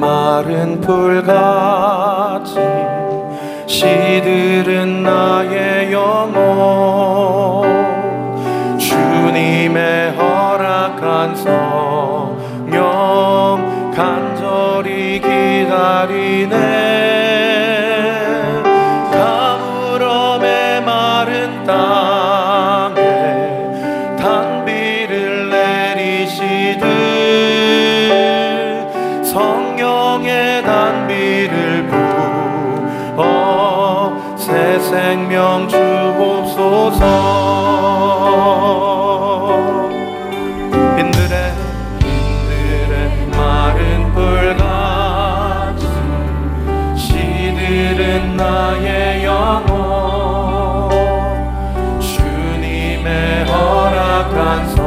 마른 풀같이 시들은 나의 영혼. 주님의 허락한 성 rock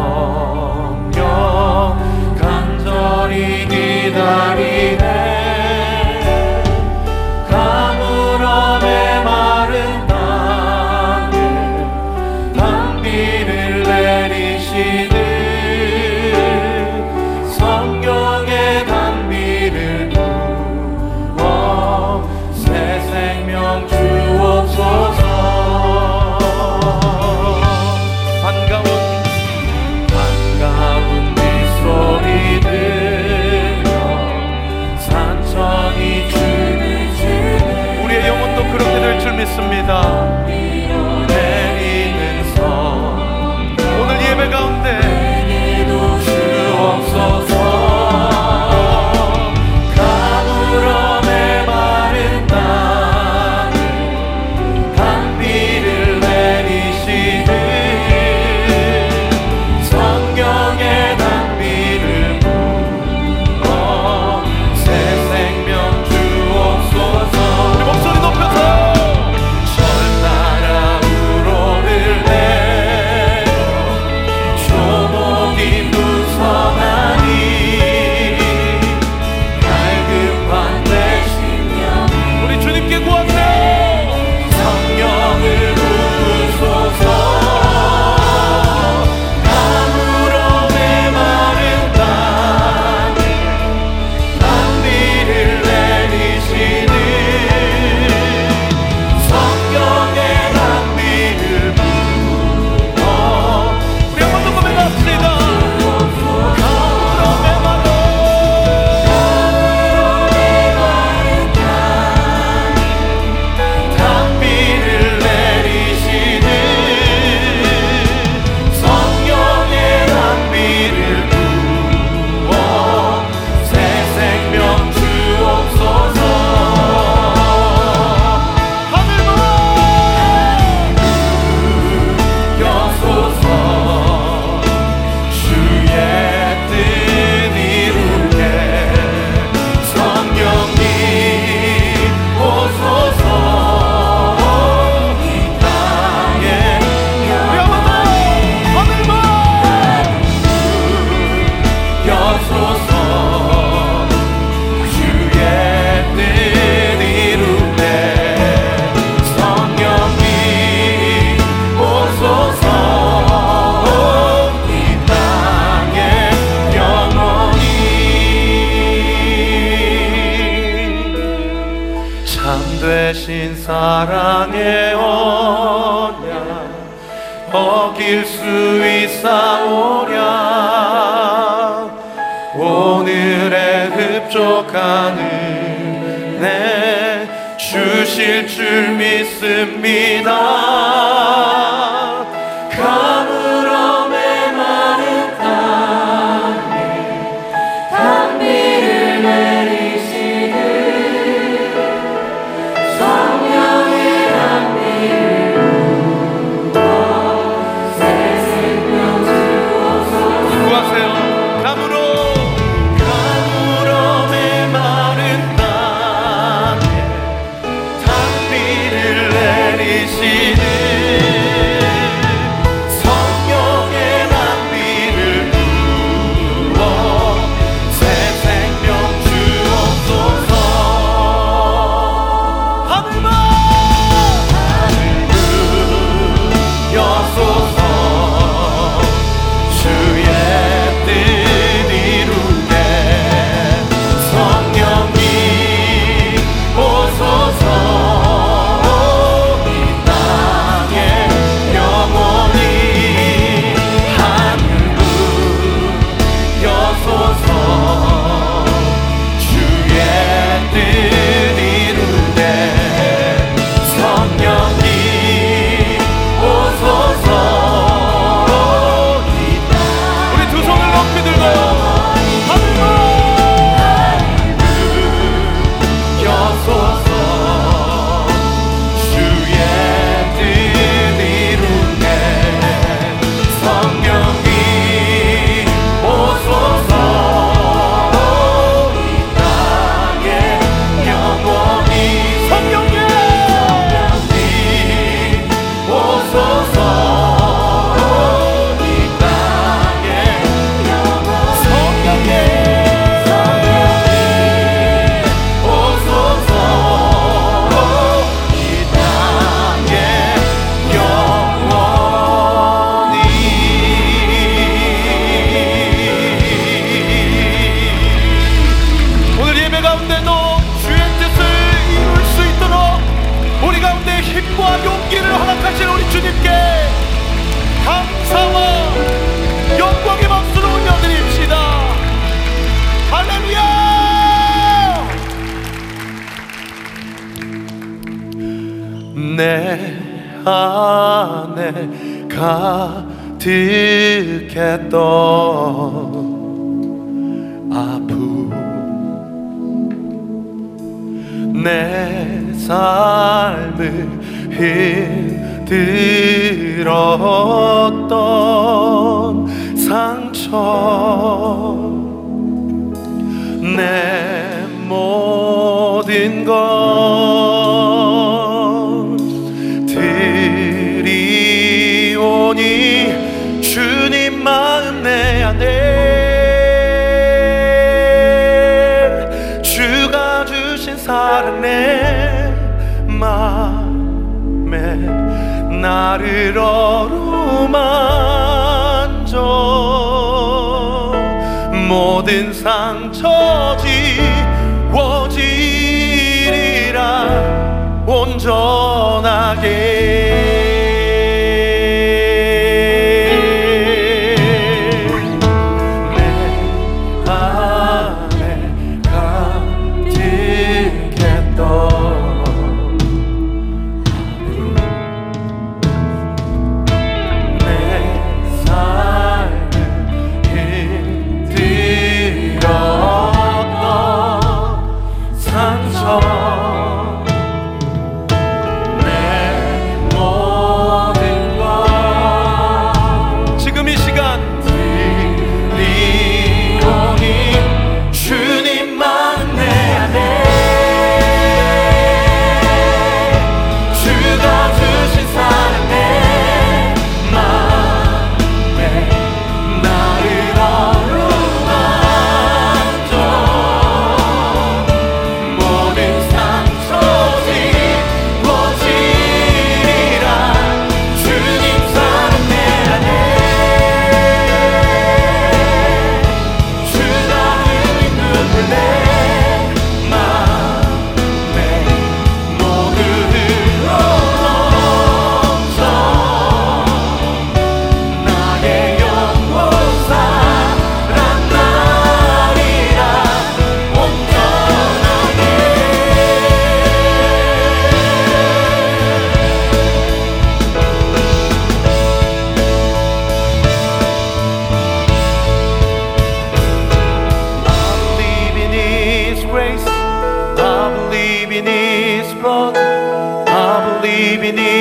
사랑의 언약 어길 수 있사오랴 오늘의 흡족하는 내 주실 줄 믿습니다. 내 안에 가득했던 아픔. 내 삶을 힘들었던 상처. 내 모든 것 서로 만져 모든 상처 지워지리라. 온전하게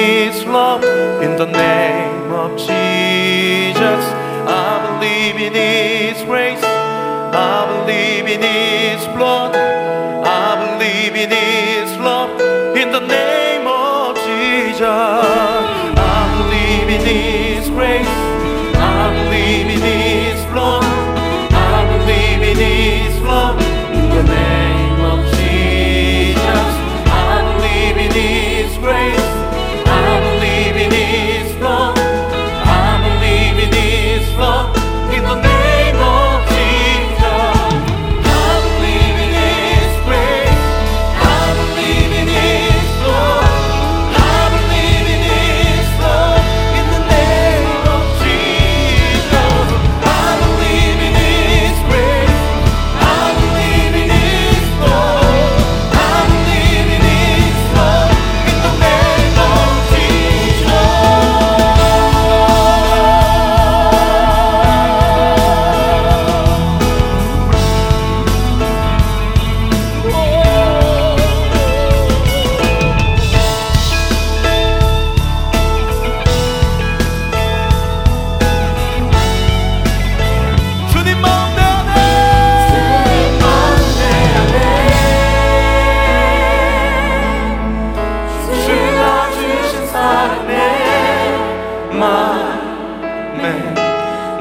His love in the name of Jesus. I believe in His grace. I believe in His blood.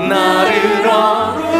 나를 알아.